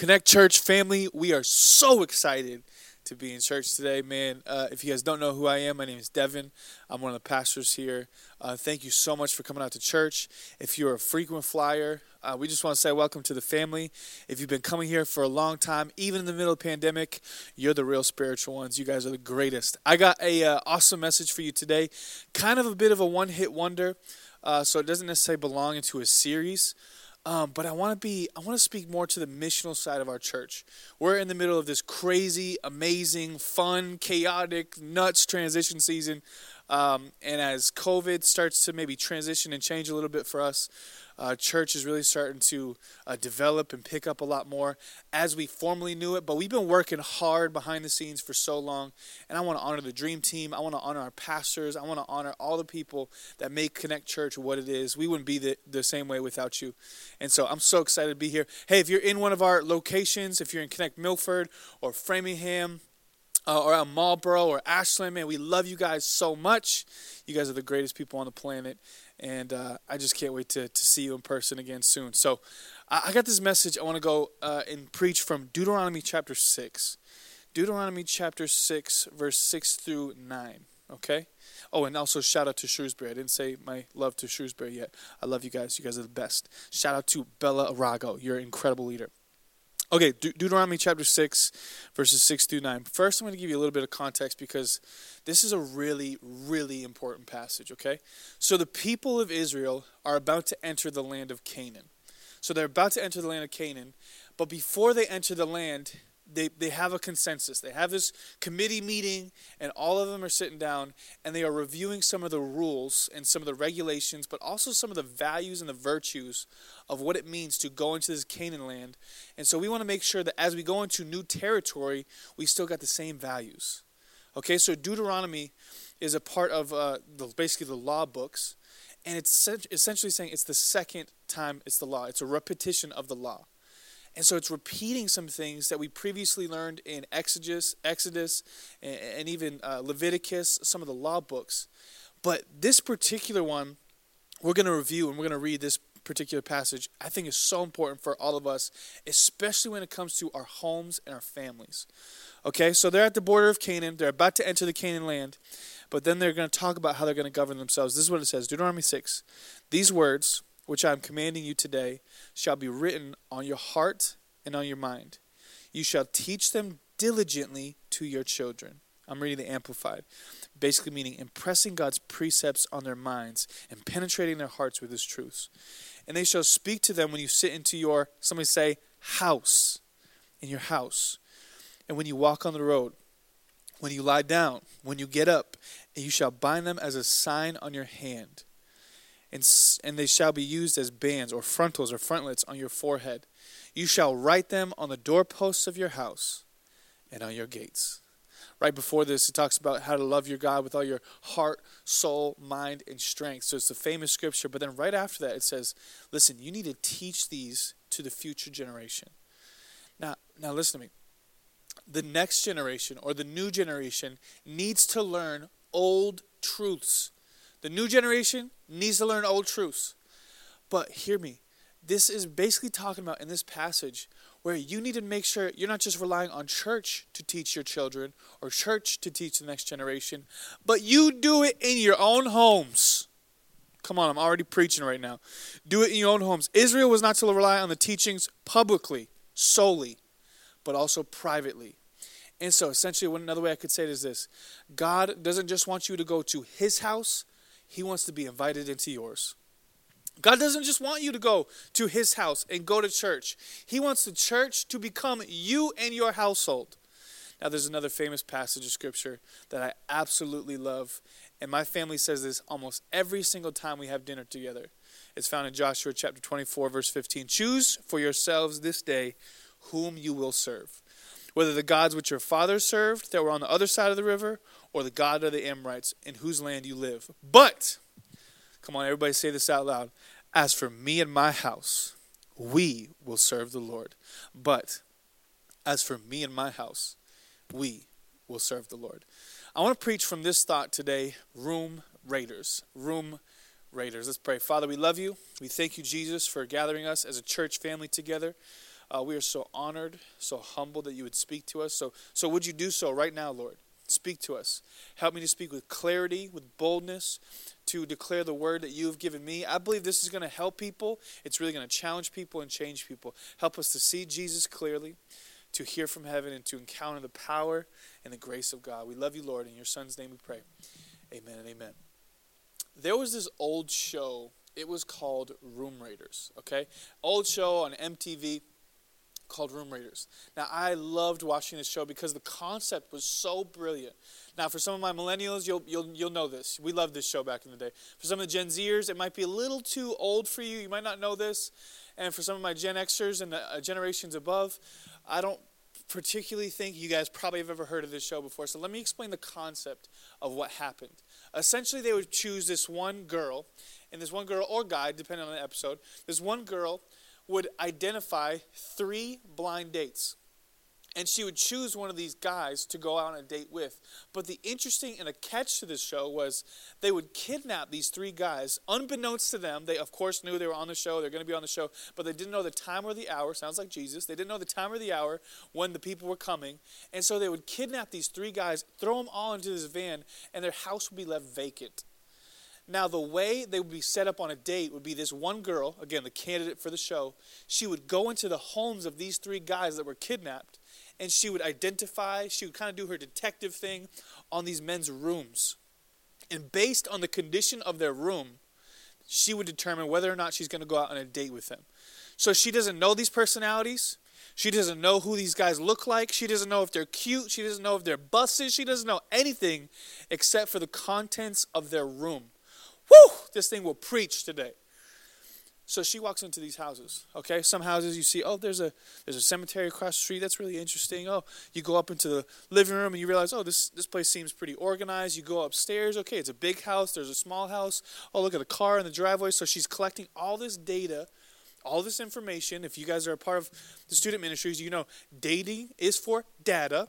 Connect Church family, we are so excited to be in church today, man. Uh, if you guys don't know who I am, my name is Devon. I'm one of the pastors here. Uh, thank you so much for coming out to church. If you're a frequent flyer, uh, we just want to say welcome to the family. If you've been coming here for a long time, even in the middle of pandemic, you're the real spiritual ones. You guys are the greatest. I got a uh, awesome message for you today. Kind of a bit of a one-hit wonder, uh, so it doesn't necessarily belong into a series. Um, but I want to be, I want to speak more to the missional side of our church. We're in the middle of this crazy, amazing, fun, chaotic, nuts transition season. Um, and as COVID starts to maybe transition and change a little bit for us, uh, church is really starting to uh, develop and pick up a lot more as we formerly knew it. But we've been working hard behind the scenes for so long. And I want to honor the dream team. I want to honor our pastors. I want to honor all the people that make Connect Church what it is. We wouldn't be the, the same way without you. And so I'm so excited to be here. Hey, if you're in one of our locations, if you're in Connect Milford or Framingham, uh, or Marlboro or Ashland, man, we love you guys so much. You guys are the greatest people on the planet and uh, I just can't wait to, to see you in person again soon. So I, got this message. I want to go uh, and preach from Deuteronomy chapter 6. Deuteronomy chapter 6, verse 6 through 9. Okay? Oh, and also shout out to Shrewsbury. I didn't say my love to Shrewsbury yet. I love you guys. You guys are the best. Shout out to Bella Arago. You're an incredible leader. Okay, De- Deuteronomy chapter 6, verses 6 through 9. First, I'm going to give you a little bit of context because this is a really, really important passage, okay? So, the people of Israel are about to enter the land of Canaan. So, they're about to enter the land of Canaan, but before they enter the land, they, they have a consensus. They have this committee meeting, and all of them are sitting down and they are reviewing some of the rules and some of the regulations, but also some of the values and the virtues of what it means to go into this Canaan land. And so we want to make sure that as we go into new territory, we still got the same values. Okay, so Deuteronomy is a part of uh, the, basically the law books, and it's essentially saying it's the second time it's the law. It's a repetition of the law. And so it's repeating some things that we previously learned in Exodus, Exodus, and, even uh, Leviticus, some of the law books. But this particular one, we're going to review and we're going to read this particular passage. I think is so important for all of us, especially when it comes to our homes and our families. Okay, so they're at the border of Canaan. They're about to enter the Canaan land, but then they're going to talk about how they're going to govern themselves. This is what it says Deuteronomy 6. These words which I am commanding you today, shall be written on your heart and on your mind. You shall teach them diligently to your children. I'm reading the Amplified, basically meaning impressing God's precepts on their minds and penetrating their hearts with His truths. And they shall speak to them when you sit into your, somebody say, house, in your house, and when you walk on the road, when you lie down, when you get up, and you shall bind them as a sign on your hand and, and they shall be used as bands or frontals or frontlets on your forehead. You shall write them on the doorposts of your house and on your gates. Right before this, it talks about how to love your God with all your heart, soul, mind, and strength. So it's a famous scripture. But then right after that, it says, listen, you need to teach these to the future generation. Now, now listen to me. The next generation or the new generation needs to learn old truths the new generation needs to learn old truths. But hear me. This is basically talking about in this passage where you need to make sure you're not just relying on church to teach your children or church to teach the next generation, but you do it in your own homes. Come on, I'm already preaching right now. Do it in your own homes. Israel was not to rely on the teachings publicly, solely, but also privately. And so, essentially, one another way I could say it is this God doesn't just want you to go to his house, he wants to be invited into yours. God doesn't just want you to go to His house and go to church, He wants the church to become you and your household. Now, there's another famous passage of Scripture that I absolutely love, and my family says this almost every single time we have dinner together. It's found in Joshua chapter 24, verse 15. Choose for yourselves this day whom you will serve, whether the gods which your fathers served that were on the other side of the river, or the God of the Amorites in whose land you live. But, come on, everybody say this out loud. As for me and my house, we will serve the Lord. But, as for me and my house, we will serve the Lord. I want to preach from this thought today room raiders. Room raiders. Let's pray. Father, we love you. We thank you, Jesus, for gathering us as a church family together. Uh, we are so honored, so humbled that you would speak to us. So, so would you do so right now, Lord? Speak to us. Help me to speak with clarity, with boldness, to declare the word that you have given me. I believe this is going to help people. It's really going to challenge people and change people. Help us to see Jesus clearly, to hear from heaven, and to encounter the power and the grace of God. We love you, Lord. In your Son's name we pray. Amen and amen. There was this old show. It was called Room Raiders. Okay, old show on MTV called Room Raiders. Now, I loved watching this show because the concept was so brilliant. Now, for some of my millennials, you'll, you'll, you'll know this. We loved this show back in the day. For some of the Gen Zers, it might be a little too old for you. You might not know this. And for some of my Gen Xers and the uh, generations above, I don't particularly think you guys probably have ever heard of this show before. So let me explain the concept of what happened. Essentially, they would choose this one girl, and this one girl or guy, depending on the episode, this one girl would identify three blind dates. And she would choose one of these guys to go out on a date with. But the interesting and a catch to this show was they would kidnap these three guys, unbeknownst to them. They, of course, knew they were on the show, they're going to be on the show, but they didn't know the time or the hour. Sounds like Jesus. They didn't know the time or the hour when the people were coming. And so they would kidnap these three guys, throw them all into this van, and their house would be left vacant. Now, the way they would be set up on a date would be this one girl, again, the candidate for the show, she would go into the homes of these three guys that were kidnapped, and she would identify, she would kind of do her detective thing on these men's rooms. And based on the condition of their room, she would determine whether or not she's going to go out on a date with them. So she doesn't know these personalities. She doesn't know who these guys look like. She doesn't know if they're cute. She doesn't know if they're buses. She doesn't know anything except for the contents of their room. Whew, this thing will preach today. So she walks into these houses. Okay, some houses you see, oh, there's a there's a cemetery across the street. That's really interesting. Oh, you go up into the living room and you realize, oh, this this place seems pretty organized. You go upstairs. Okay, it's a big house. There's a small house. Oh, look at the car in the driveway. So she's collecting all this data, all this information. If you guys are a part of the student ministries, you know dating is for data.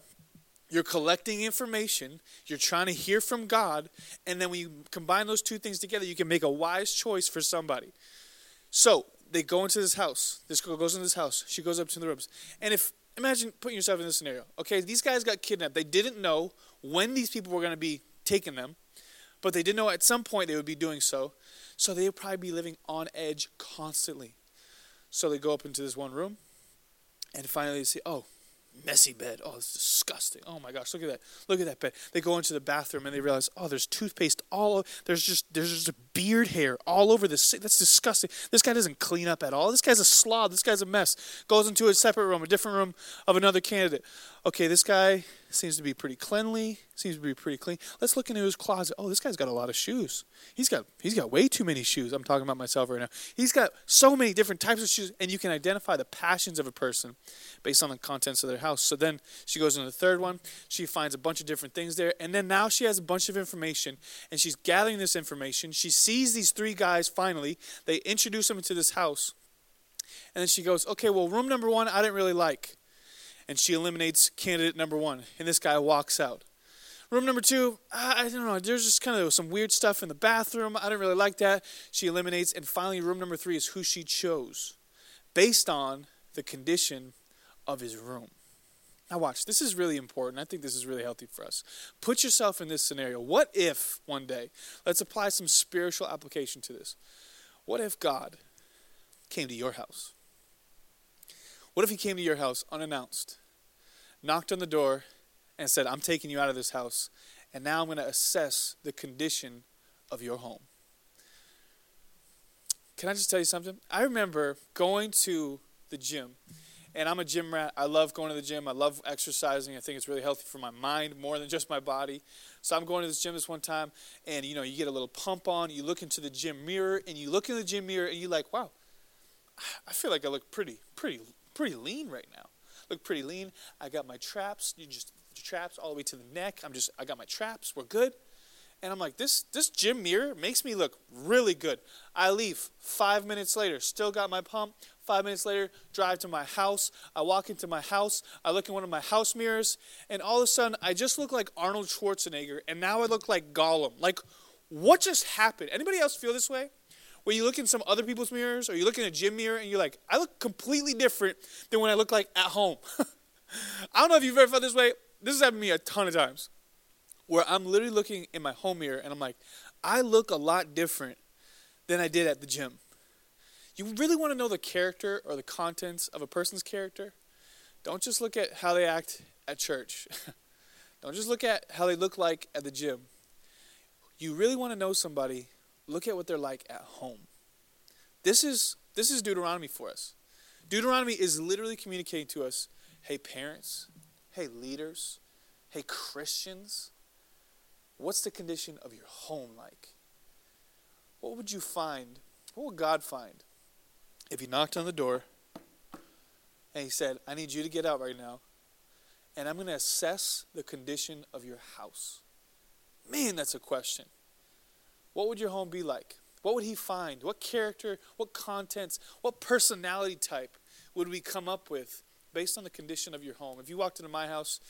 You're collecting information, you're trying to hear from God, and then when you combine those two things together, you can make a wise choice for somebody. So they go into this house. This girl goes into this house. She goes up to the rooms. And if, imagine putting yourself in this scenario. Okay, these guys got kidnapped. They didn't know when these people were going to be taking them, but they did know at some point they would be doing so. So they would probably be living on edge constantly. So they go up into this one room, and finally they see, oh, messy bed. Oh, it's disgusting. Oh my gosh, look at that. Look at that bed. They go into the bathroom and they realize, oh, there's toothpaste all. There's just there's just beard hair all over this. That's disgusting. This guy doesn't clean up at all. This guy's a slob. This guy's a mess. Goes into a separate room, a different room of another candidate. Okay, this guy seems to be pretty cleanly. Seems to be pretty clean. Let's look into his closet. Oh, this guy's got a lot of shoes. He's got he's got way too many shoes. I'm talking about myself right now. He's got so many different types of shoes, and you can identify the passions of a person based on the contents of their house. So then she goes into the third one. She finds a bunch of different things there, and then now she has a bunch of information, and she's gathering this information. She sees these three guys finally. They introduce them into this house, and then she goes, "Okay, well, room number one I didn't really like." and she eliminates candidate number one, and this guy walks out. Room number two, I, don't know, there's just kind of some weird stuff in the bathroom. I didn't really like that. She eliminates, and finally, room number three is who she chose based on the condition of his room. Now, watch, this is really important. I think this is really healthy for us. Put yourself in this scenario. What if one day, let's apply some spiritual application to this. What if God came to your house? What if he came to your house unannounced? knocked on the door, and said, I'm taking you out of this house, and now I'm going to assess the condition of your home. Can I just tell you something? I remember going to the gym, and I'm a gym rat. I love going to the gym. I love exercising. I think it's really healthy for my mind more than just my body. So I'm going to this gym this one time, and you know, you get a little pump on. You look into the gym mirror, and you look in the gym mirror, and you're like, wow, I feel like I look pretty, pretty, pretty lean right now look pretty lean. I got my traps, you just traps all the way to the neck. I'm just I got my traps. We're good. And I'm like, this this gym mirror makes me look really good. I leave. Five minutes later, still got my pump. Five minutes later, drive to my house. I walk into my house. I look in one of my house mirrors, and all of a sudden, I just look like Arnold Schwarzenegger, and now I look like Gollum. Like, what just happened? Anybody else feel this way? where you look in some other people's mirrors or you look in a gym mirror and you're like, I look completely different than when I look like at home. I don't know if you've ever felt this way. This has happened to me a ton of times where I'm literally looking in my home mirror and I'm like, I look a lot different than I did at the gym. You really want to know the character or the contents of a person's character? Don't just look at how they act at church. Don't just look at how they look like at the gym. You really want to know somebody, look at what they're like at home. This is this is Deuteronomy for us. Deuteronomy is literally communicating to us, hey parents, hey leaders, hey Christians, what's the condition of your home like? What would you find? What would God find if he knocked on the door and he said, I need you to get out right now, and I'm going to assess the condition of your house. Man, that's a question. What would your home be like? What would he find? What character, what contents, what personality type would we come up with based on the condition of your home? If you walked into my house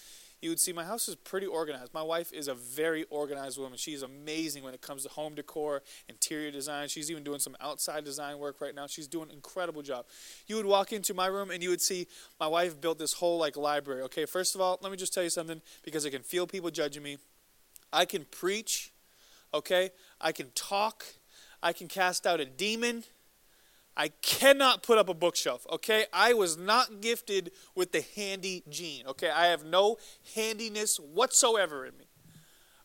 you would see my house is pretty organized. My wife is a very organized woman. She's amazing when it comes to home decor, interior design. She's even doing some outside design work right now. She's doing an incredible job. You would walk into my room and you would see my wife built this whole like library. Okay, first of all, let me just tell you something because I can feel people judging me. I can preach, okay? I can talk. I can cast out a demon. I cannot put up a bookshelf, okay? I was not gifted with the handy gene, okay? I have no handiness whatsoever in me.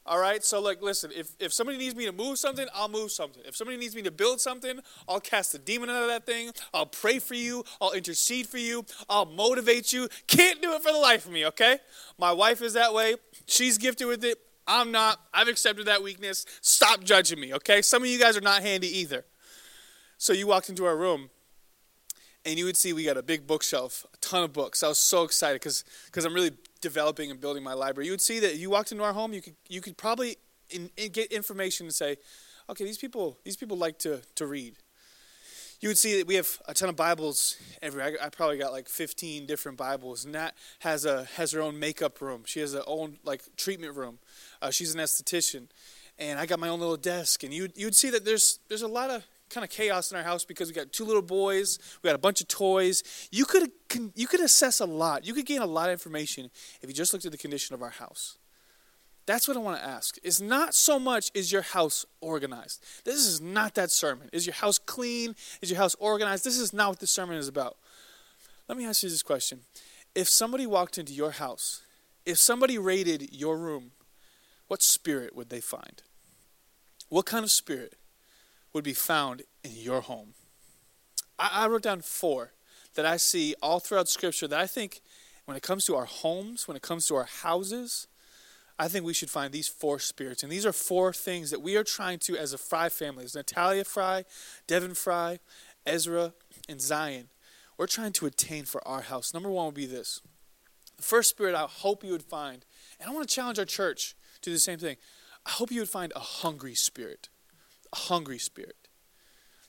All right, so like, listen, if, if somebody needs me to move something, I'll move something. If somebody needs me to build something, I'll cast the demon out of that thing. I'll pray for you. I'll intercede for you. I'll motivate you. Can't do it for the life of me, okay? My wife is that way. She's gifted with it. I'm not. I've accepted that weakness. Stop judging me, okay? Some of you guys are not handy either. So you walked into our room and you would see we got a big bookshelf, a ton of books. I was so excited because I'm really developing and building my library. You would see that you walked into our home, you could you could probably in, in get information and say, okay, these people these people like to to read. You would see that we have a ton of Bibles everywhere. I, I probably got like 15 different Bibles. Nat has a has her own makeup room. She has her own like treatment room. Uh, she's an esthetician, and I got my own little desk. And you you'd see that there's there's a lot of kind of chaos in our house because we got two little boys, we got a bunch of toys. You could you could assess a lot. You could gain a lot of information if you just looked at the condition of our house. That's what I want to ask. Is not so much is your house organized. This is not that sermon. Is your house clean? Is your house organized? This is not what this sermon is about. Let me ask you this question. If somebody walked into your house, if somebody raided your room, what spirit would they find? What kind of spirit? Would be found in your home. I, I wrote down four that I see all throughout Scripture that I think when it comes to our homes, when it comes to our houses, I think we should find these four spirits. And these are four things that we are trying to, as a Frye family, as Natalia Frye, Devon Frye, Ezra, and Zion, we're trying to attain for our house. Number one would be this. The first spirit I hope you would find, and I want to challenge our church to do the same thing. I hope you would find a hungry spirit a hungry spirit.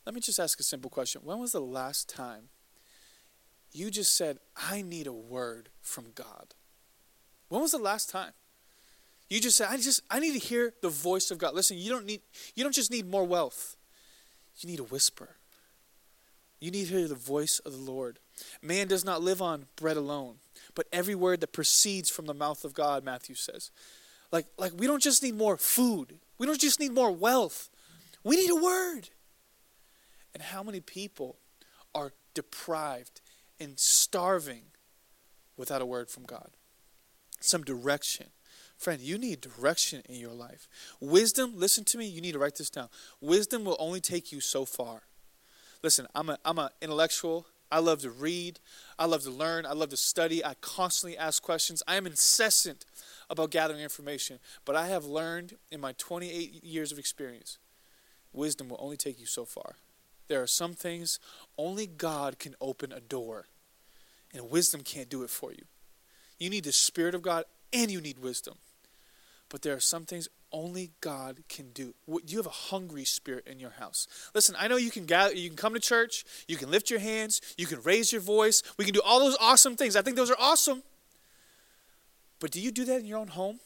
Let me just ask a simple question. When was the last time you just said, I need a word from God? When was the last time? You just said, I just I need to hear the voice of God. Listen, you don't need you don't just need more wealth. You need a whisper. You need to hear the voice of the Lord. Man does not live on bread alone, but every word that proceeds from the mouth of God, Matthew says. Like, like we don't just need more food. We don't just need more wealth. We need a word. And how many people are deprived and starving without a word from God? Some direction. Friend, you need direction in your life. Wisdom, listen to me, you need to write this down. Wisdom will only take you so far. Listen, I'm a I'm an intellectual. I love to read. I love to learn. I love to study. I constantly ask questions. I am incessant about gathering information. But I have learned in my 28 years of experience wisdom will only take you so far. There are some things only God can open a door, and wisdom can't do it for you. You need the Spirit of God and you need wisdom. But there are some things only God can do. You have a hungry spirit in your house. Listen, I know you can gather, you can come to church, you can lift your hands, you can raise your voice, we can do all those awesome things. I think those are awesome. But do you do that in your own home?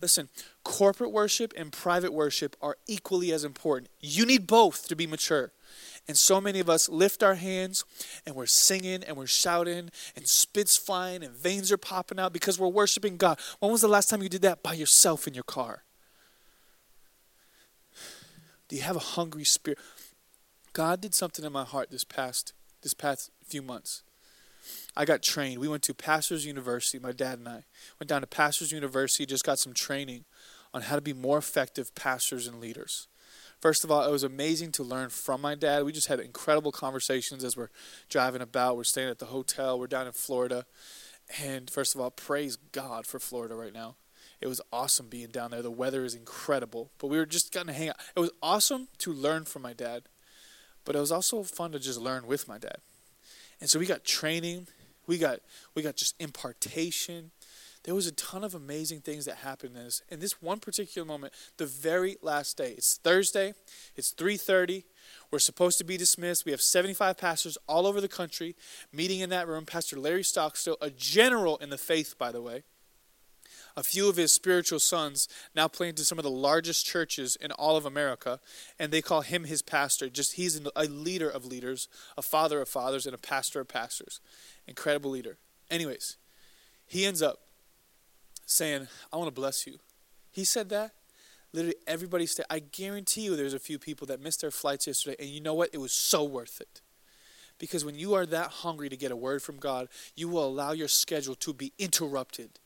Listen, corporate worship and private worship are equally as important. You need both to be mature. And so many of us lift our hands and we're singing and we're shouting and spits flying and veins are popping out because we're worshiping God. When was the last time you did that by yourself in your car? Do you have a hungry spirit? God did something in my heart this past this past few months. I got trained. We went to Pastors University, my dad and I. Went down to Pastors University, just got some training on how to be more effective pastors and leaders. First of all, it was amazing to learn from my dad. We just had incredible conversations as we're driving about. We're staying at the hotel. We're down in Florida. And first of all, praise God for Florida right now. It was awesome being down there. The weather is incredible. But we were just going to hang out. It was awesome to learn from my dad. But it was also fun to just learn with my dad. And so we got training, we got we got just impartation. There was a ton of amazing things that happened in this. In this one particular moment, the very last day. It's Thursday. It's 3:30. We're supposed to be dismissed. We have 75 pastors all over the country meeting in that room. Pastor Larry Stockstill, a general in the faith, by the way, a few of his spiritual sons now planted some of the largest churches in all of America, and they call him his pastor. Just he's a leader of leaders, a father of fathers, and a pastor of pastors. Incredible leader. Anyways, he ends up saying, I want to bless you. He said that. Literally everybody stayed. I guarantee you there's a few people that missed their flights yesterday, and you know what? It was so worth it. Because when you are that hungry to get a word from God, you will allow your schedule to be interrupted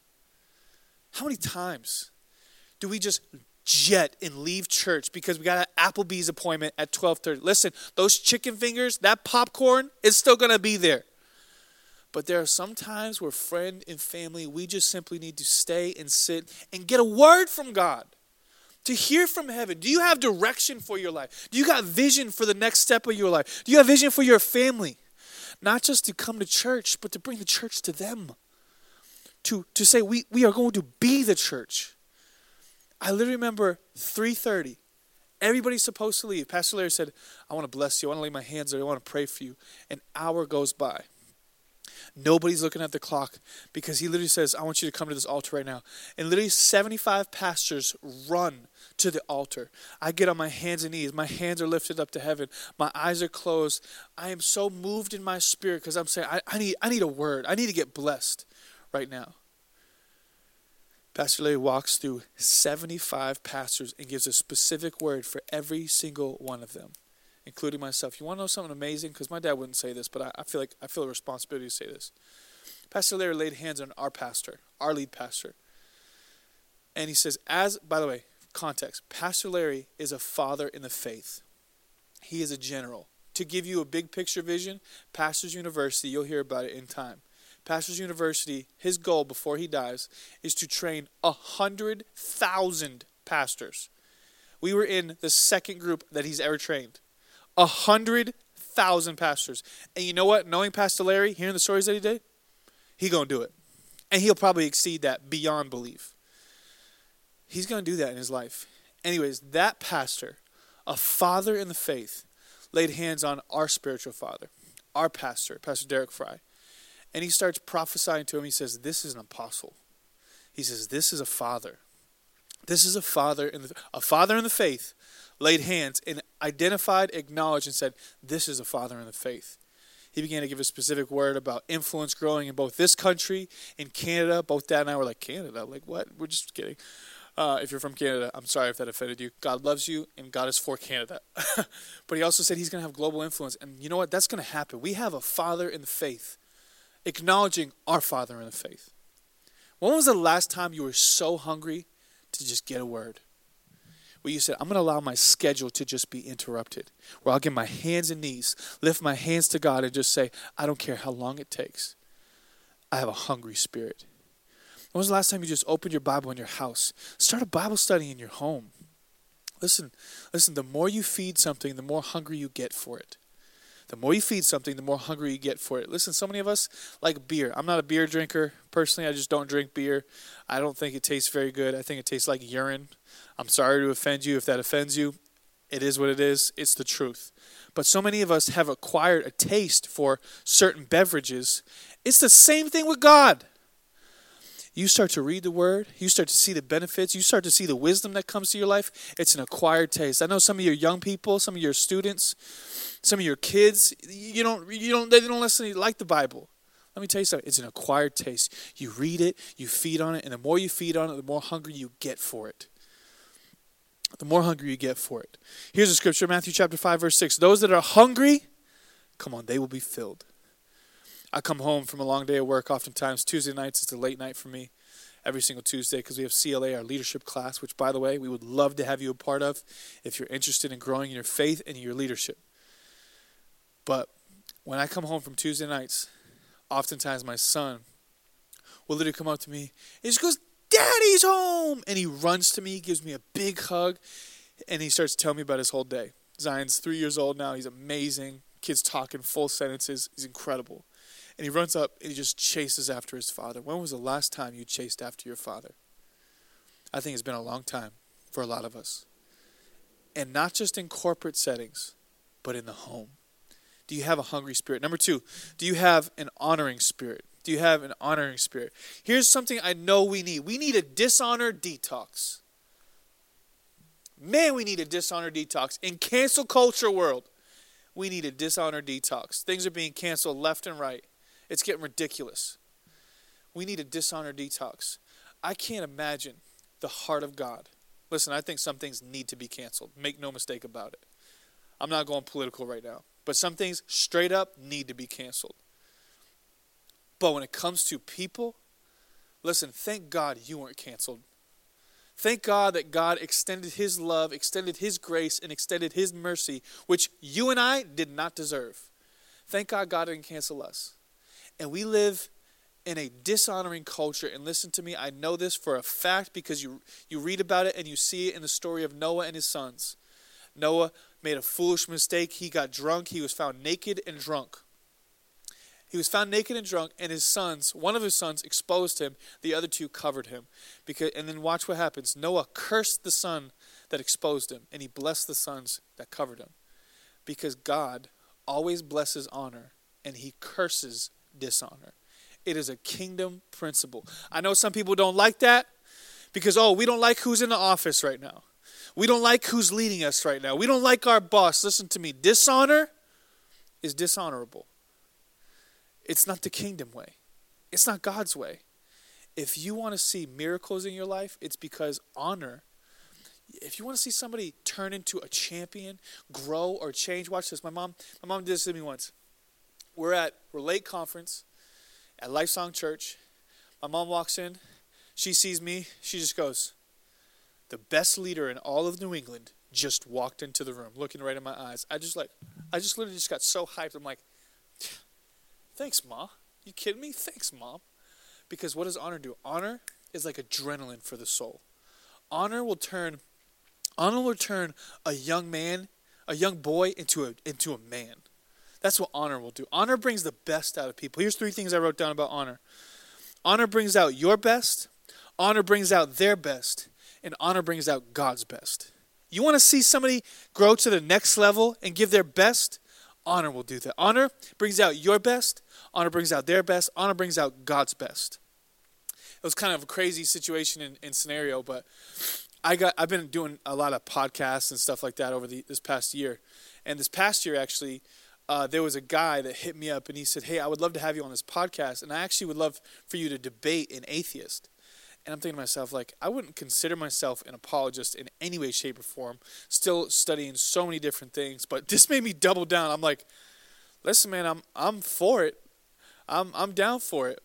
how many times do we just jet and leave church because we got an Applebee's appointment at 12:30? Listen, those chicken fingers, that popcorn is still going to be there. But there are some times where friend and family, we just simply need to stay and sit and get a word from God. To hear from heaven. Do you have direction for your life? Do you got vision for the next step of your life? Do you have vision for your family? Not just to come to church, but to bring the church to them to, to say we, we are going to be the church. I literally remember 3.30. Everybody's supposed to leave. Pastor Larry said, I want to bless you. I want to lay my hands there. I want to pray for you. An hour goes by. Nobody's looking at the clock because he literally says, I want you to come to this altar right now. And literally 75 pastors run to the altar. I get on my hands and knees. My hands are lifted up to heaven. My eyes are closed. I am so moved in my spirit because I'm saying, I, I, need, I need a word. I need to get blessed right now. Pastor Larry walks through 75 pastors and gives a specific word for every single one of them, including myself. You want to know something amazing? Because my dad wouldn't say this, but I, I feel like I feel a responsibility to say this. Pastor Larry laid hands on our pastor, our lead pastor. And he says, as, by the way, context, Pastor Larry is a father in the faith. He is a general. To give you a big picture vision, Pastors University, you'll hear about it in time. Pastors University, his goal before he dies is to train a hundred thousand pastors. We were in the second group that he's ever trained. A hundred thousand pastors. And you know what? Knowing Pastor Larry, hearing the stories that he did, he gonna do it. And he'll probably exceed that beyond belief. He's gonna do that in his life. Anyways, that pastor, a father in the faith, laid hands on our spiritual father, our pastor, Pastor Derek Frye. And he starts prophesying to him. He says, This is an apostle. He says, This is a father. This is a father in the, a father in the faith laid hands and identified, acknowledged, and said, This is a father in the faith. He began to give a specific word about influence growing in both this country, and Canada. Both Dad and I were like, Canada? Like, what? We're just kidding. Uh, if you're from Canada, I'm sorry if that offended you. God loves you, and God is for Canada. but he also said he's going to have global influence. And you know what? That's going to happen. We have a father in the faith acknowledging our Father in the faith. When was the last time you were so hungry to just get a word? Where you said, I'm going to allow my schedule to just be interrupted. Where I'll get my hands and knees, lift my hands to God, and just say, I don't care how long it takes. I have a hungry spirit. When was the last time you just opened your Bible in your house? Start a Bible study in your home. Listen, listen, the more you feed something, the more hungry you get for it. The more you feed something, the more hungry you get for it. Listen, so many of us like beer. I'm not a beer drinker. Personally, I just don't drink beer. I don't think it tastes very good. I think it tastes like urine. I'm sorry to offend you if that offends you. It is what it is. It's the truth. But so many of us have acquired a taste for certain beverages. It's the same thing with God. You start to read the word, you start to see the benefits, you start to see the wisdom that comes to your life, it's an acquired taste. I know some of your young people, some of your students, some of your kids, you don't you don't they don't necessarily like the Bible. Let me tell you something, it's an acquired taste. You read it, you feed on it, and the more you feed on it, the more hungry you get for it. The more hungry you get for it. Here's a scripture, Matthew chapter 5, verse 6. Those that are hungry, come on, they will be filled. I come home from a long day of work. Oftentimes, Tuesday nights is a late night for me every single Tuesday because we have CLA, our leadership class, which, by the way, we would love to have you a part of if you're interested in growing in your faith and your leadership. But when I come home from Tuesday nights, oftentimes my son will literally come up to me. And he goes, Daddy's home! And he runs to me, gives me a big hug, and he starts telling me about his whole day. Zion's three years old now. He's amazing. Kids talking full sentences. He's incredible. And he runs up and he just chases after his father. When was the last time you chased after your father? I think it's been a long time for a lot of us. And not just in corporate settings, but in the home. Do you have a hungry spirit? Number two, do you have an honoring spirit? Do you have an honoring spirit? Here's something I know we need we need a dishonor detox. Man, we need a dishonor detox. In cancel culture world, we need a dishonor detox. Things are being canceled left and right. It's getting ridiculous. We need a dishonor detox. I can't imagine the heart of God. Listen, I think some things need to be canceled. Make no mistake about it. I'm not going political right now, but some things straight up need to be canceled. But when it comes to people, listen, thank God you weren't canceled. Thank God that God extended His love, extended His grace, and extended His mercy, which you and I did not deserve. Thank God God didn't cancel us. And we live in a dishonoring culture. And listen to me, I know this for a fact because you, you read about it and you see it in the story of Noah and his sons. Noah made a foolish mistake. He got drunk. He was found naked and drunk. He was found naked and drunk, and his sons, one of his sons, exposed him. The other two covered him. Because, and then watch what happens. Noah cursed the son that exposed him, and he blessed the sons that covered him. Because God always blesses honor, and he curses dishonor. It is a kingdom principle. I know some people don't like that because, oh, we don't like who's in the office right now. We don't like who's leading us right now. We don't like our boss. Listen to me. Dishonor is dishonorable. It's not the kingdom way, it's not God's way. If you want to see miracles in your life, it's because honor. If you want to see somebody turn into a champion, grow or change, watch this. My mom, my mom did this to me once we're at Relate Conference at Lifesong Church. My mom walks in. She sees me. She just goes, The best leader in all of New England just walked into the room, looking right in my eyes. I just like, I just literally just got so hyped. I'm like, Thanks, Ma. You kidding me? Thanks, Mom. Because what does honor do? Honor is like adrenaline for the soul. Honor will turn honor will turn a young man, a young boy into a into a man. That's what honor will do. Honor brings the best out of people. Here's three things I wrote down about honor honor brings out your best, honor brings out their best, and honor brings out God's best. You want to see somebody grow to the next level and give their best? Honor will do that. Honor brings out your best, honor brings out their best, honor brings out God's best. It was kind of a crazy situation and, scenario, but I got I've been doing a lot of podcasts and stuff like that over the, this past year. And this past year actually uh, there was a guy that hit me up and he said, Hey, I would love to have you on this podcast. And I actually would love for you to debate an atheist. And I'm thinking to myself, like, I wouldn't consider myself an apologist in any way, shape, or form. Still studying so many different things, but this made me double down. I'm like, listen, man, I'm I'm for it. I'm I'm down for it.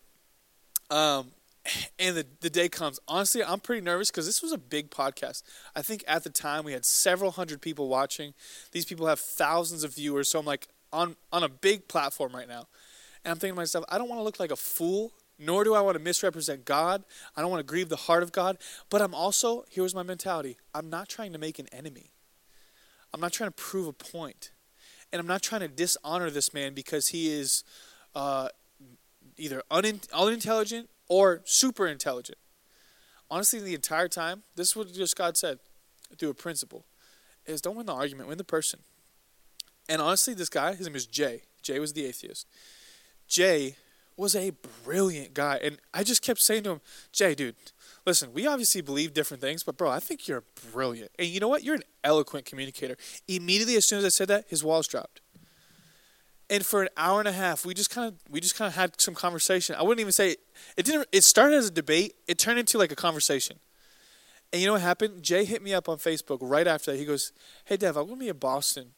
Um, and the, the day comes. Honestly, I'm pretty nervous because this was a big podcast. I think at the time we had several hundred people watching. These people have thousands of viewers. So I'm like, on on a big platform right now. And I'm thinking to myself, I don't want to look like a fool, nor do I want to misrepresent God. I don't want to grieve the heart of God. But I'm also, here's my mentality I'm not trying to make an enemy. I'm not trying to prove a point. And I'm not trying to dishonor this man because he is uh, either un- unintelligent or super intelligent. Honestly, the entire time, this is what just God said through a principle is don't win the argument, win the person. And honestly, this guy, his name is Jay. Jay was the atheist. Jay was a brilliant guy. And I just kept saying to him, Jay, dude, listen, we obviously believe different things, but bro, I think you're brilliant. And you know what? You're an eloquent communicator. Immediately as soon as I said that, his walls dropped. And for an hour and a half, we just kind of we just kind of had some conversation. I wouldn't even say it didn't. It started as a debate. It turned into like a conversation. And you know what happened? Jay hit me up on Facebook right after that. He goes, "Hey Dev, I'm gonna be in Boston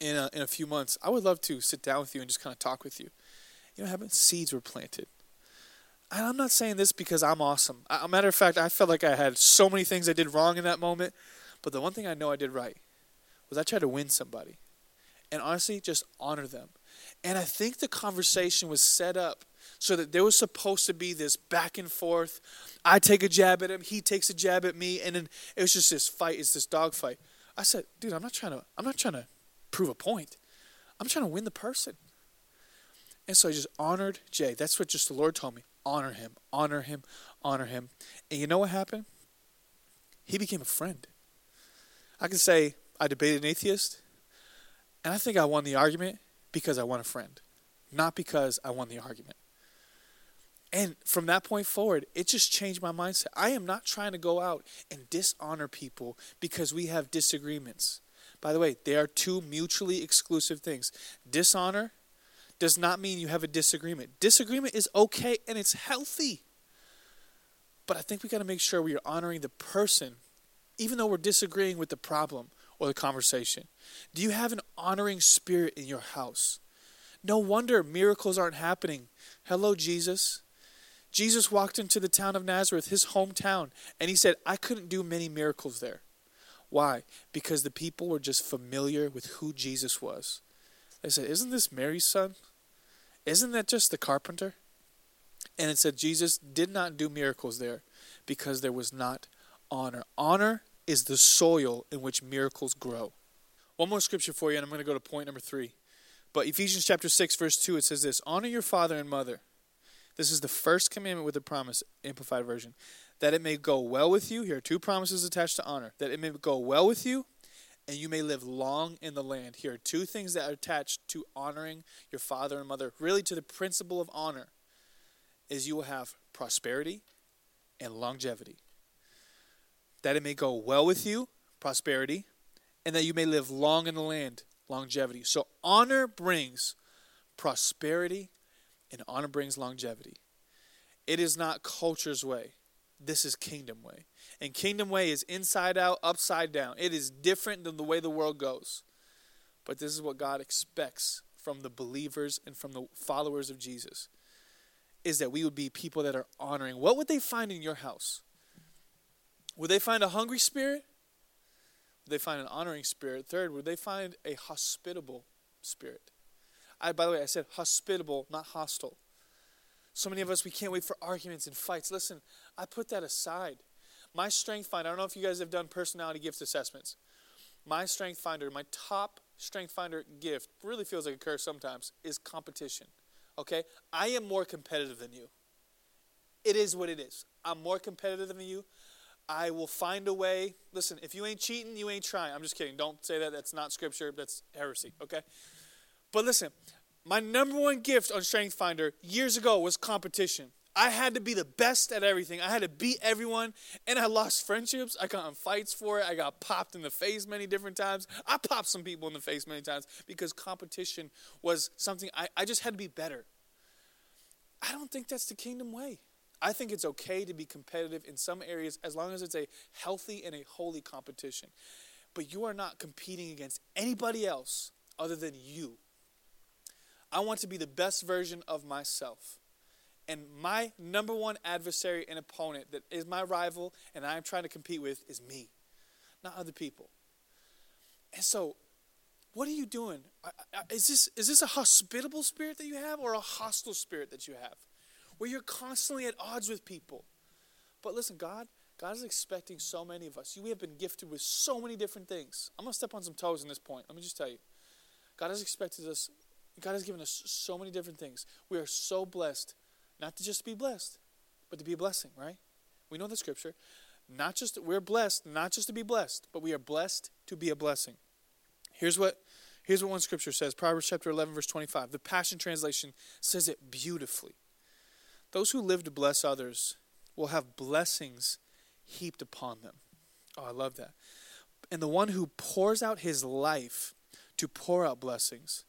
in a, in a few months. I would love to sit down with you and just kind of talk with you." You know happened? Seeds were planted. And I'm not saying this because I'm awesome. A matter of fact, I felt like I had so many things I did wrong in that moment. But the one thing I know I did right was I tried to win somebody. And honestly, just honor them. And I think the conversation was set up so that there was supposed to be this back and forth. I take a jab at him, he takes a jab at me, and then it was just this fight, it's this dog fight. I said, dude, I'm not trying to I'm not trying to prove a point. I'm trying to win the person. And so I just honored Jay. That's what just the Lord told me honor him, honor him, honor him. And you know what happened? He became a friend. I can say I debated an atheist, and I think I won the argument because I won a friend, not because I won the argument. And from that point forward, it just changed my mindset. I am not trying to go out and dishonor people because we have disagreements. By the way, they are two mutually exclusive things. Dishonor does not mean you have a disagreement. Disagreement is okay and it's healthy. But I think we got to make sure we are honoring the person, even though we're disagreeing with the problem or the conversation. Do you have an honoring spirit in your house? No wonder miracles aren't happening. Hello, Jesus. Jesus walked into the town of Nazareth, his hometown, and he said, I couldn't do many miracles there. Why? Because the people were just familiar with who Jesus was. They said, Isn't this Mary's son? Isn't that just the carpenter? And it said Jesus did not do miracles there because there was not honor. Honor is the soil in which miracles grow. One more scripture for you, and I'm going to go to point number three. But Ephesians chapter 6, verse 2, it says this Honor your father and mother. This is the first commandment with a promise, Amplified Version. That it may go well with you. Here are two promises attached to honor. That it may go well with you and you may live long in the land. Here are two things that are attached to honoring your father and mother, really to the principle of honor, is you will have prosperity and longevity. That it may go well with you, prosperity, and that you may live long in the land, longevity. So honor brings prosperity and honor brings longevity. It is not culture's way. This is kingdom way. And kingdom way is inside out, upside down. It is different than the way the world goes. But this is what God expects from the believers and from the followers of Jesus is that we would be people that are honoring. What would they find in your house? Would they find a hungry spirit? Would they find an honoring spirit? Third, would they find a hospitable spirit? I, by the way, I said hospitable, not hostile. So many of us, we can't wait for arguments and fights. Listen, I put that aside. My strength finder, I don't know if you guys have done personality gift assessments. My strength finder, my top strength finder gift, really feels like a curse sometimes, is competition. Okay? I am more competitive than you. It is what it is. I'm more competitive than you. I will find a way. Listen, if you ain't cheating, you ain't trying. I'm just kidding. Don't say that. That's not scripture. That's heresy. Okay? But listen, my number one gift on Strength Finder years ago was competition. I had to be the best at everything. I had to beat everyone, and I lost friendships. I got in fights for it. I got popped in the face many different times. I popped some people in the face many times because competition was something I, I just had to be better. I don't think that's the kingdom way. I think it's okay to be competitive in some areas as long as it's a healthy and a holy competition. But you are not competing against anybody else other than you. I want to be the best version of myself. And my number one adversary and opponent that is my rival and I'm trying to compete with is me, not other people. And so, what are you doing? Is this, is this a hospitable spirit that you have or a hostile spirit that you have? Where you're constantly at odds with people. But listen, God, God is expecting so many of us. We have been gifted with so many different things. I'm going to step on some toes in this point. Let me just tell you. God has expected us, God has given us so many different things. We are so blessed not to just be blessed, but to be a blessing, right? We know the scripture. Not just we're blessed, not just to be blessed, but we are blessed to be a blessing. Here's what Here's what one scripture says Proverbs chapter 11, verse 25. The Passion Translation says it beautifully. Those who live to bless others will have blessings heaped upon them. Oh, I love that. And the one who pours out his life to pour out blessings,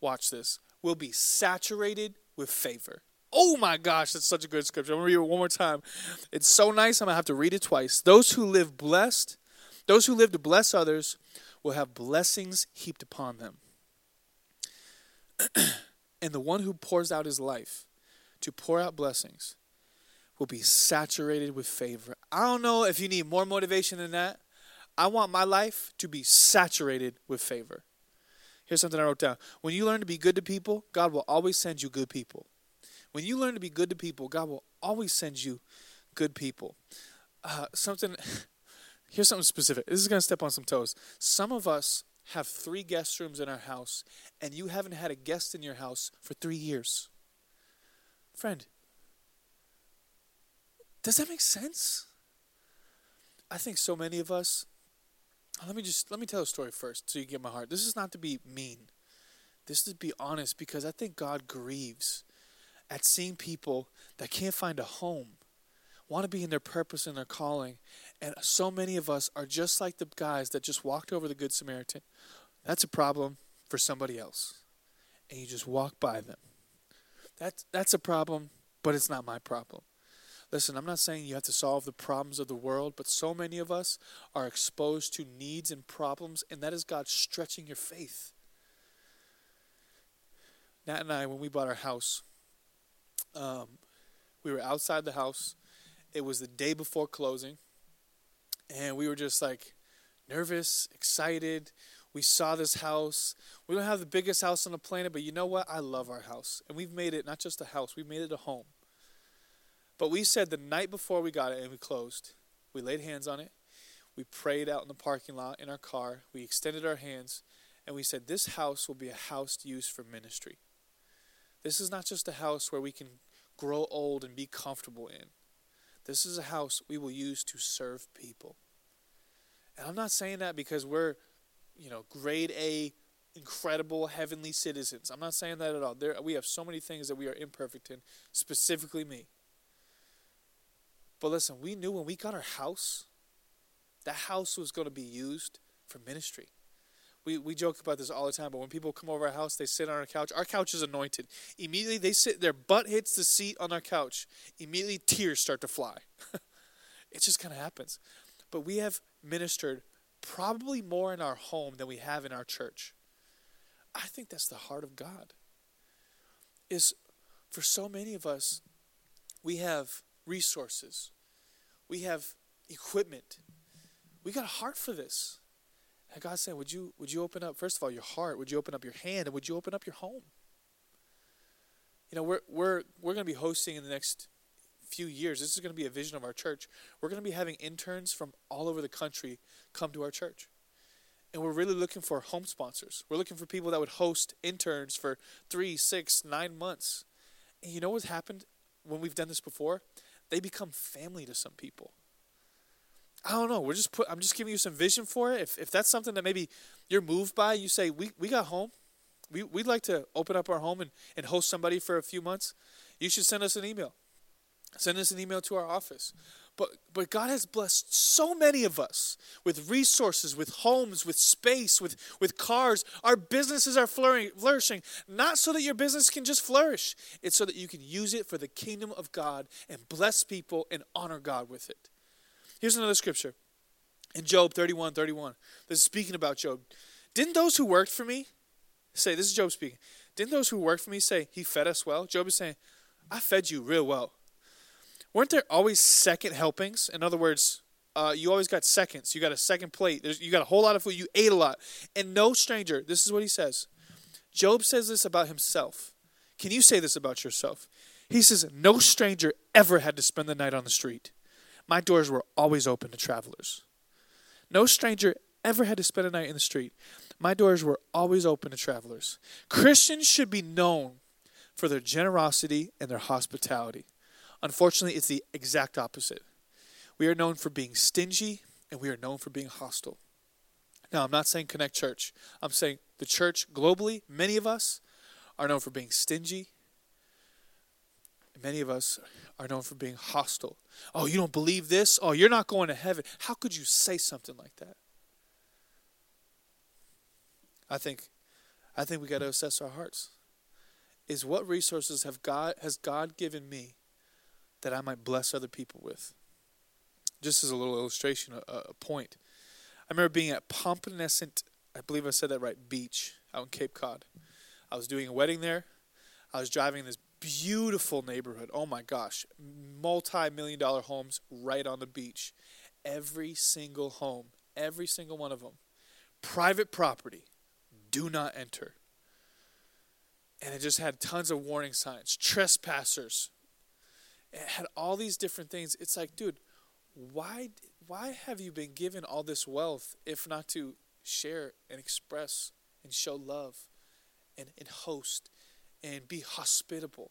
watch this, will be saturated with favor. Oh my gosh, that's such a good scripture. I'm going to read it one more time. It's so nice, I'm going to have to read it twice. Those who live blessed, those who live to bless others, will have blessings heaped upon them. and the one who pours out his life to pour out blessings will be saturated with favor. I don't know if you need more motivation than that. I want my life to be saturated with favor. Here's something I wrote down. When you learn to be good to people, God will always send you good people. When you learn to be good to people, God will always send you good people. Uh, something, here's something specific. This is going to step on some toes. Some of us have three guest rooms in our house, and you haven't had a guest in your house for three years. Friend, does that make sense? I think so many of us. Let me just let me tell a story first, so you get my heart. This is not to be mean. This is to be honest, because I think God grieves at seeing people that can't find a home, want to be in their purpose and their calling, and so many of us are just like the guys that just walked over the Good Samaritan. That's a problem for somebody else, and you just walk by them. That's that's a problem, but it's not my problem. Listen, I'm not saying you have to solve the problems of the world, but so many of us are exposed to needs and problems, and that is God stretching your faith. Nat and I, when we bought our house, um, we were outside the house. It was the day before closing, and we were just like nervous, excited. We saw this house. We don't have the biggest house on the planet, but you know what? I love our house. And we've made it not just a house, we've made it a home. But we said the night before we got it and we closed, we laid hands on it. We prayed out in the parking lot in our car. We extended our hands and we said, This house will be a house used for ministry. This is not just a house where we can grow old and be comfortable in. This is a house we will use to serve people. And I'm not saying that because we're, you know, grade A, incredible heavenly citizens. I'm not saying that at all. There, we have so many things that we are imperfect in, specifically me. But listen, we knew when we got our house, that house was going to be used for ministry. We, we joke about this all the time, but when people come over our house, they sit on our couch. Our couch is anointed. Immediately, they sit, their butt hits the seat on our couch. Immediately, tears start to fly. it just kind of happens. But we have ministered probably more in our home than we have in our church. I think that's the heart of God. Is for so many of us, we have resources, we have equipment. We got a heart for this. And God's saying, would you would you open up first of all your heart? Would you open up your hand and would you open up your home? You know, we're we're we're going to be hosting in the next few years. This is going to be a vision of our church. We're going to be having interns from all over the country come to our church. And we're really looking for home sponsors. We're looking for people that would host interns for three, six, nine months. And you know what's happened when we've done this before? they become family to some people. I don't know. We're just put. I'm just giving you some vision for it. If if that's something that maybe you're moved by, you say we we got home. We we'd like to open up our home and and host somebody for a few months. You should send us an email. Send us an email to our office. But, but God has blessed so many of us with resources, with homes, with space, with, with cars. Our businesses are flourishing, not so that your business can just flourish, it's so that you can use it for the kingdom of God and bless people and honor God with it. Here's another scripture in Job 31 31. This is speaking about Job. Didn't those who worked for me say, this is Job speaking, didn't those who worked for me say, He fed us well? Job is saying, I fed you real well weren't there always second helpings? In other words, uh, you always got seconds. You got a second plate. There's, you got a whole lot of food. You ate a lot. And no stranger, this is what he says. Job says this about himself. Can you say this about yourself? He says, No stranger ever had to spend the night on the street. My doors were always open to travelers. No stranger ever had to spend a night in the street. My doors were always open to travelers. Christians should be known for their generosity and their hospitality. Unfortunately, it's the exact opposite. We are known for being stingy and we are known for being hostile. Now, I'm not saying Connect Church. I'm saying the church globally, many of us are known for being stingy. Many of us are known for being hostile. Oh, you don't believe this? Oh, you're not going to heaven. How could you say something like that? I think I think we got to assess our hearts. Is what resources have God has God given me that I might bless other people with? Just as a little illustration, a, a point. I remember being at Popponesset, I believe I said that right, beach out in Cape Cod. I was doing a wedding there. I was driving this beautiful neighborhood. Oh my gosh, multi-million dollar homes right on the beach. Every single home, every single one of them, private property. Do not enter. And it just had tons of warning signs, trespassers. It had all these different things. It's like, dude, why why have you been given all this wealth if not to share and express and show love and, and host and be hospitable?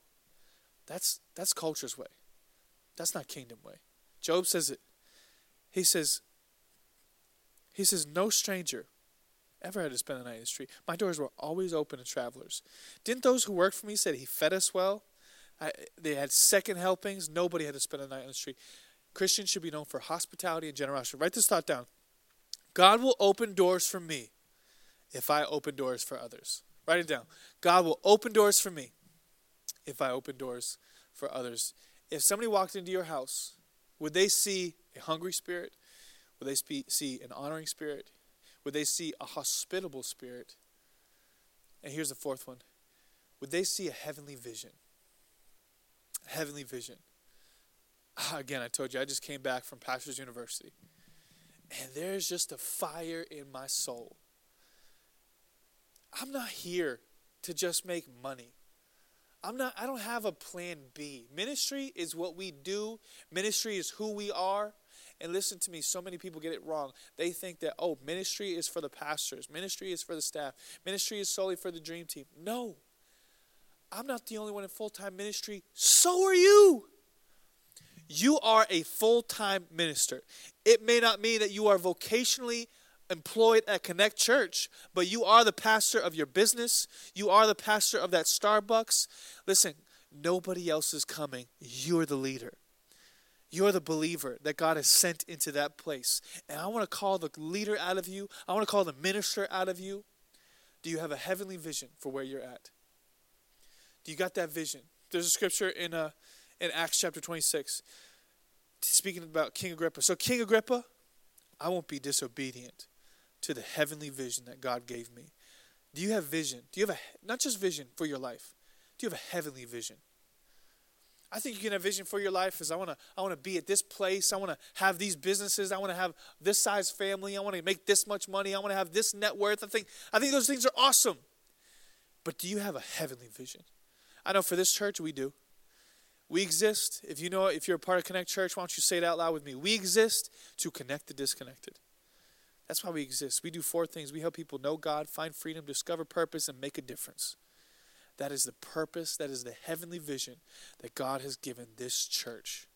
That's that's culture's way. That's not kingdom way. Job says it. He says he says no stranger ever had to spend the night in the street. My doors were always open to travelers. Didn't those who worked for me say he fed us well? I, they had second helpings. Nobody had to spend a night on the street. Christians should be known for hospitality and generosity. Write this thought down. God will open doors for me if I open doors for others. Write it down. God will open doors for me if I open doors for others. If somebody walked into your house, would they see a hungry spirit? Would they see an honoring spirit? Would they see a hospitable spirit? And here's the fourth one Would they see a heavenly vision? A heavenly vision. Ah, again, I told you, I just came back from Pastors University. And there's just a fire in my soul. I'm not here to just make money. I'm not I don't have a plan B. Ministry is what we do. Ministry is who we are. And listen to me, so many people get it wrong. They think that oh, ministry is for the pastors. Ministry is for the staff. Ministry is solely for the dream team. No. I'm not the only one in full-time ministry. So are you. You are a full time minister. It may not mean that you are vocationally employed at Connect Church, but you are the pastor of your business. You are the pastor of that Starbucks. Listen, nobody else is coming. You're the leader. You're the believer that God has sent into that place. And I want to call the leader out of you, I want to call the minister out of you. Do you have a heavenly vision for where you're at? Do you got that vision? There's a scripture in uh, in Acts chapter 26, speaking about King Agrippa. So, King Agrippa, I won't be disobedient to the heavenly vision that God gave me. Do you have vision? Do you have a, not just vision for your life, do you have a heavenly vision? I think you can have vision for your life as I want to I want to be at this place. I want to have these businesses. I want to have this size family. I want to make this much money. I want to have this net worth. I think I think those things are awesome. But do you have a heavenly vision? I know for this church we do. We exist. If you know, if you're a part of Connect Church, why don't you say it out loud with me? We exist to connect the disconnected. That's why we exist. We do four things. We help people know God, find freedom, discover purpose, and make a difference. That is the purpose, that is the heavenly vision that God has given this church.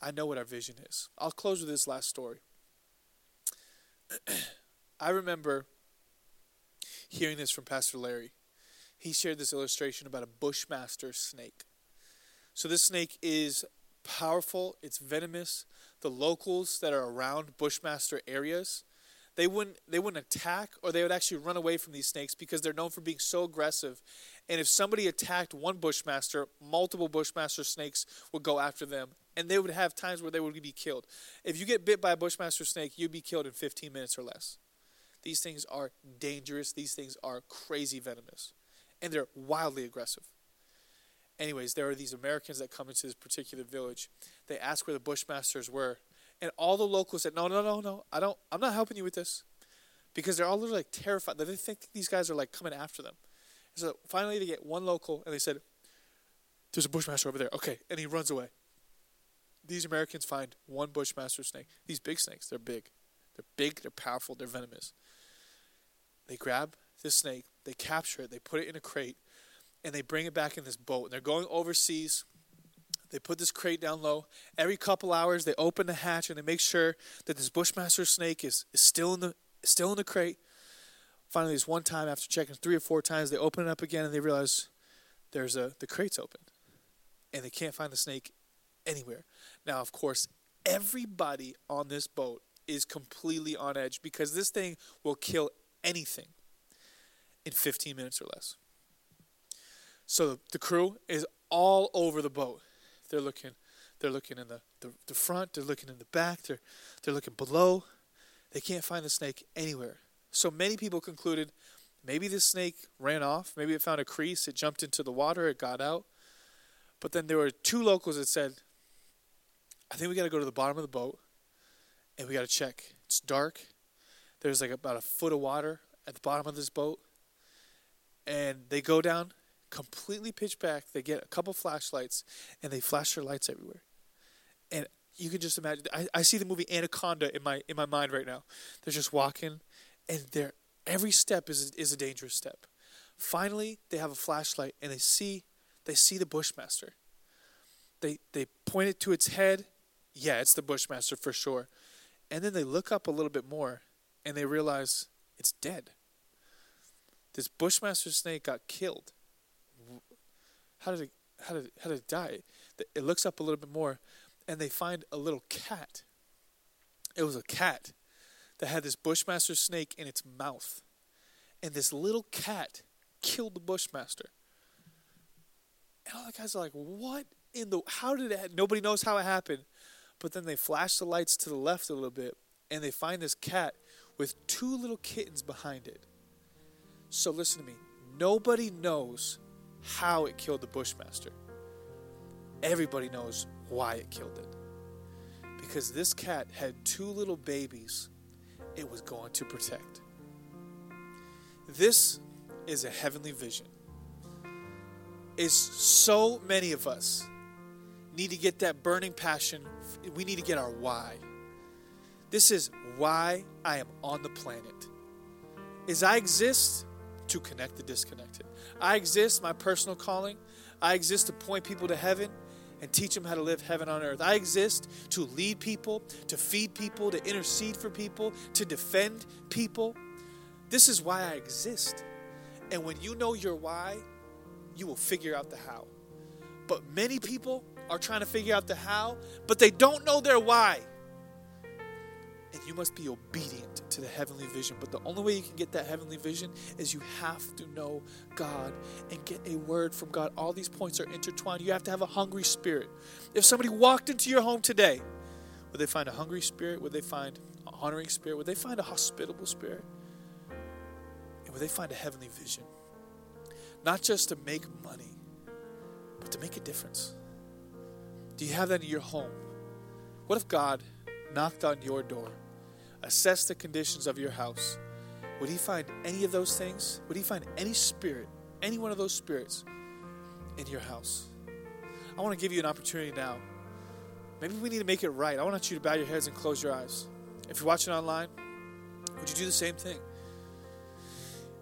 I know what our vision is. I'll close with this last story. I remember hearing this from Pastor Larry. He shared this illustration about a bushmaster snake. So this snake is powerful, it's venomous. The locals that are around bushmaster areas, they wouldn't they wouldn't attack or they would actually run away from these snakes because they're known for being so aggressive. And if somebody attacked one bushmaster, multiple bushmaster snakes would go after them and they would have times where they would be killed. If you get bit by a bushmaster snake, you'd be killed in 15 minutes or less. These things are dangerous. These things are crazy venomous. And they're wildly aggressive. Anyways, there are these Americans that come into this particular village. They ask where the Bushmasters were, and all the locals said, "No, no, no, no. I don't. I'm not helping you with this," because they're all literally like terrified. They think these guys are like coming after them. And so finally, they get one local, and they said, "There's a Bushmaster over there." Okay, and he runs away. These Americans find one Bushmaster snake. These big snakes, they're big. They're big, they're powerful, they're venomous. They grab this snake, they capture it, they put it in a crate, and they bring it back in this boat. And they're going overseas. They put this crate down low. Every couple hours, they open the hatch and they make sure that this bushmaster snake is, is still in the still in the crate. Finally, this one time, after checking three or four times, they open it up again and they realize there's a the crate's open, and they can't find the snake anywhere. Now, of course, everybody on this boat is completely on edge because this thing will kill anything in 15 minutes or less. So the crew is all over the boat. They're looking, they're looking in the, the, the front, they're looking in the back, they're, they're looking below. They can't find the snake anywhere. So many people concluded maybe the snake ran off, maybe it found a crease, it jumped into the water, it got out. But then there were two locals that said, I think we got to go to the bottom of the boat and we got to check. It's dark. There's like about a foot of water at the bottom of this boat. And they go down completely pitch black. They get a couple flashlights and they flash their lights everywhere. And you can just imagine. I, I see the movie Anaconda in my in my mind right now. They're just walking, and they're every step is is a dangerous step. Finally, they have a flashlight and they see they see the Bushmaster. They they point it to its head. Yeah, it's the Bushmaster for sure. And then they look up a little bit more and they realize it's dead. This Bushmaster snake got killed. How did it how did how did it die? It looks up a little bit more and they find a little cat. It was a cat that had this Bushmaster snake in its mouth. And this little cat killed the Bushmaster. And all the guys are like, what in the, how did it, nobody knows how it happened. But then they flash the lights to the left a little bit and they find this cat with two little kittens behind it. So listen to me. Nobody knows how it killed the Bushmaster. Everybody knows why it killed it. Because this cat had two little babies it was going to protect. This is a heavenly vision. Is so many of us need to get that burning passion. We need to get our why. This is why I am on the planet. Is I exist to connect the disconnected. I exist, my personal calling. I exist to point people to heaven and teach them how to live heaven on earth. I exist to lead people, to feed people, to intercede for people, to defend people. This is why I exist. And when you know your why, you will figure out the how. But many people are trying to figure out the how, but they don't know their why. And you must be obedient to the heavenly vision. But the only way you can get that heavenly vision is you have to know God and get a word from God. All these points are intertwined. You have to have a hungry spirit. If somebody walked into your home today, would they find a hungry spirit? Would they find a honoring spirit? Would they find a hospitable spirit? And would they find a heavenly vision? Not just to make money, but to make a difference. Do you have that in your home? What if God knocked on your door, assessed the conditions of your house, would he find any of those things? Would he find any spirit, any one of those spirits in your house? I want to give you an opportunity now. Maybe we need to make it right. I want you to bow your heads and close your eyes. If you're watching online, would you do the same thing?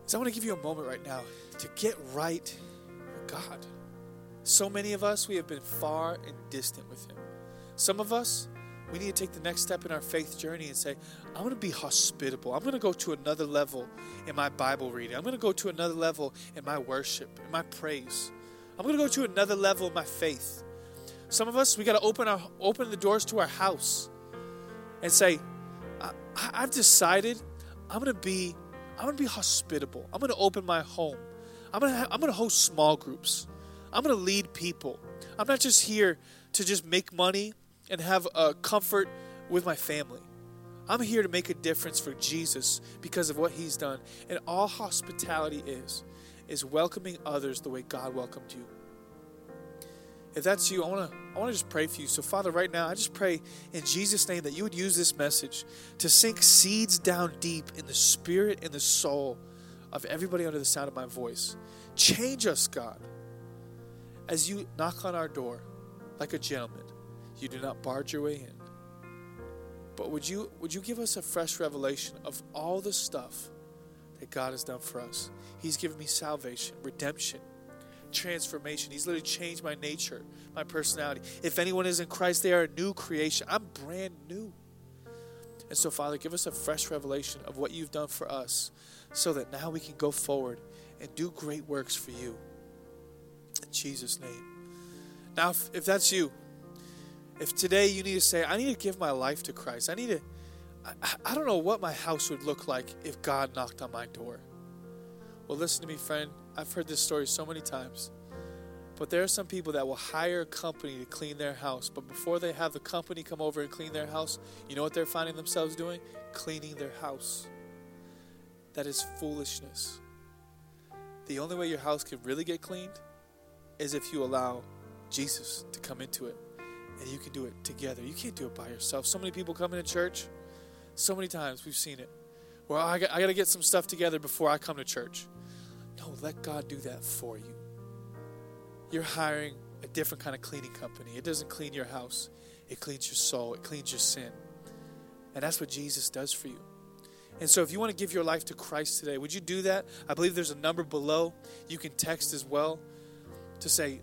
So I want to give you a moment right now to get right with God. So many of us, we have been far and distant with Him. Some of us, we need to take the next step in our faith journey and say, I'm going to be hospitable. I'm going to go to another level in my Bible reading. I'm going to go to another level in my worship, in my praise. I'm going to go to another level in my faith. Some of us, we got to open our open the doors to our house and say, I, have decided I'm going to be I'm going to be hospitable. I'm going to open my home. I'm going to I'm going to host small groups. I'm going to lead people. I'm not just here to just make money and have a comfort with my family. I'm here to make a difference for Jesus because of what he's done. And all hospitality is is welcoming others the way God welcomed you. If that's you, I want to I want to just pray for you. So Father, right now, I just pray in Jesus name that you would use this message to sink seeds down deep in the spirit and the soul of everybody under the sound of my voice. Change us, God. As you knock on our door like a gentleman you do not barge your way in. But would you would you give us a fresh revelation of all the stuff that God has done for us? He's given me salvation, redemption, transformation. He's literally changed my nature, my personality. If anyone is in Christ, they are a new creation. I'm brand new. And so, Father, give us a fresh revelation of what you've done for us so that now we can go forward and do great works for you. In Jesus' name. Now, if, if that's you, if today you need to say, I need to give my life to Christ, I need to, I, I don't know what my house would look like if God knocked on my door. Well, listen to me, friend. I've heard this story so many times. But there are some people that will hire a company to clean their house. But before they have the company come over and clean their house, you know what they're finding themselves doing? Cleaning their house. That is foolishness. The only way your house can really get cleaned is if you allow Jesus to come into it. And you can do it together. You can't do it by yourself. So many people come into church. So many times we've seen it. Well, I got, I got to get some stuff together before I come to church. No, let God do that for you. You're hiring a different kind of cleaning company. It doesn't clean your house, it cleans your soul, it cleans your sin. And that's what Jesus does for you. And so, if you want to give your life to Christ today, would you do that? I believe there's a number below. You can text as well to say,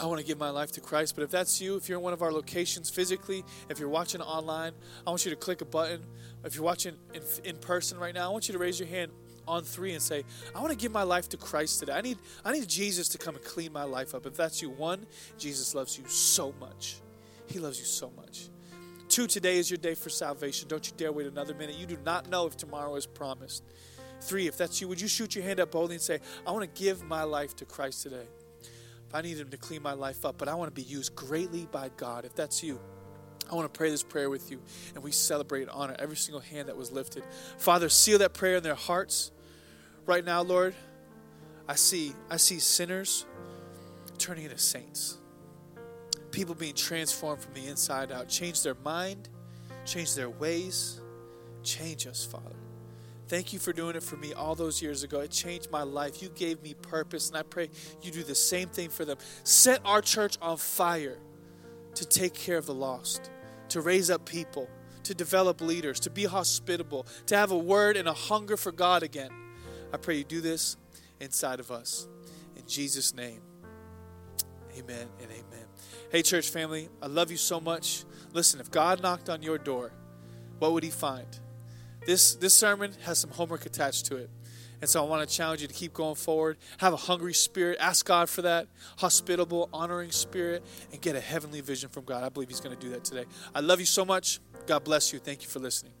I want to give my life to Christ. But if that's you, if you're in one of our locations physically, if you're watching online, I want you to click a button. If you're watching in, in person right now, I want you to raise your hand on three and say, I want to give my life to Christ today. I need, I need Jesus to come and clean my life up. If that's you, one, Jesus loves you so much. He loves you so much. Two, today is your day for salvation. Don't you dare wait another minute. You do not know if tomorrow is promised. Three, if that's you, would you shoot your hand up boldly and say, I want to give my life to Christ today? I need Him to clean my life up, but I want to be used greatly by God. If that's you, I want to pray this prayer with you, and we celebrate and honor every single hand that was lifted. Father, seal that prayer in their hearts right now, Lord. I see, I see sinners turning into saints. People being transformed from the inside out. Change their mind, change their ways. Change us, Father. Thank you for doing it for me all those years ago. It changed my life. You gave me purpose, and I pray you do the same thing for them. Set our church on fire to take care of the lost, to raise up people, to develop leaders, to be hospitable, to have a word and a hunger for God again. I pray you do this inside of us. In Jesus' name, amen and amen. Hey, church family, I love you so much. Listen, if God knocked on your door, what would he find? This, this sermon has some homework attached to it. And so I want to challenge you to keep going forward. Have a hungry spirit. Ask God for that hospitable, honoring spirit, and get a heavenly vision from God. I believe He's going to do that today. I love you so much. God bless you. Thank you for listening.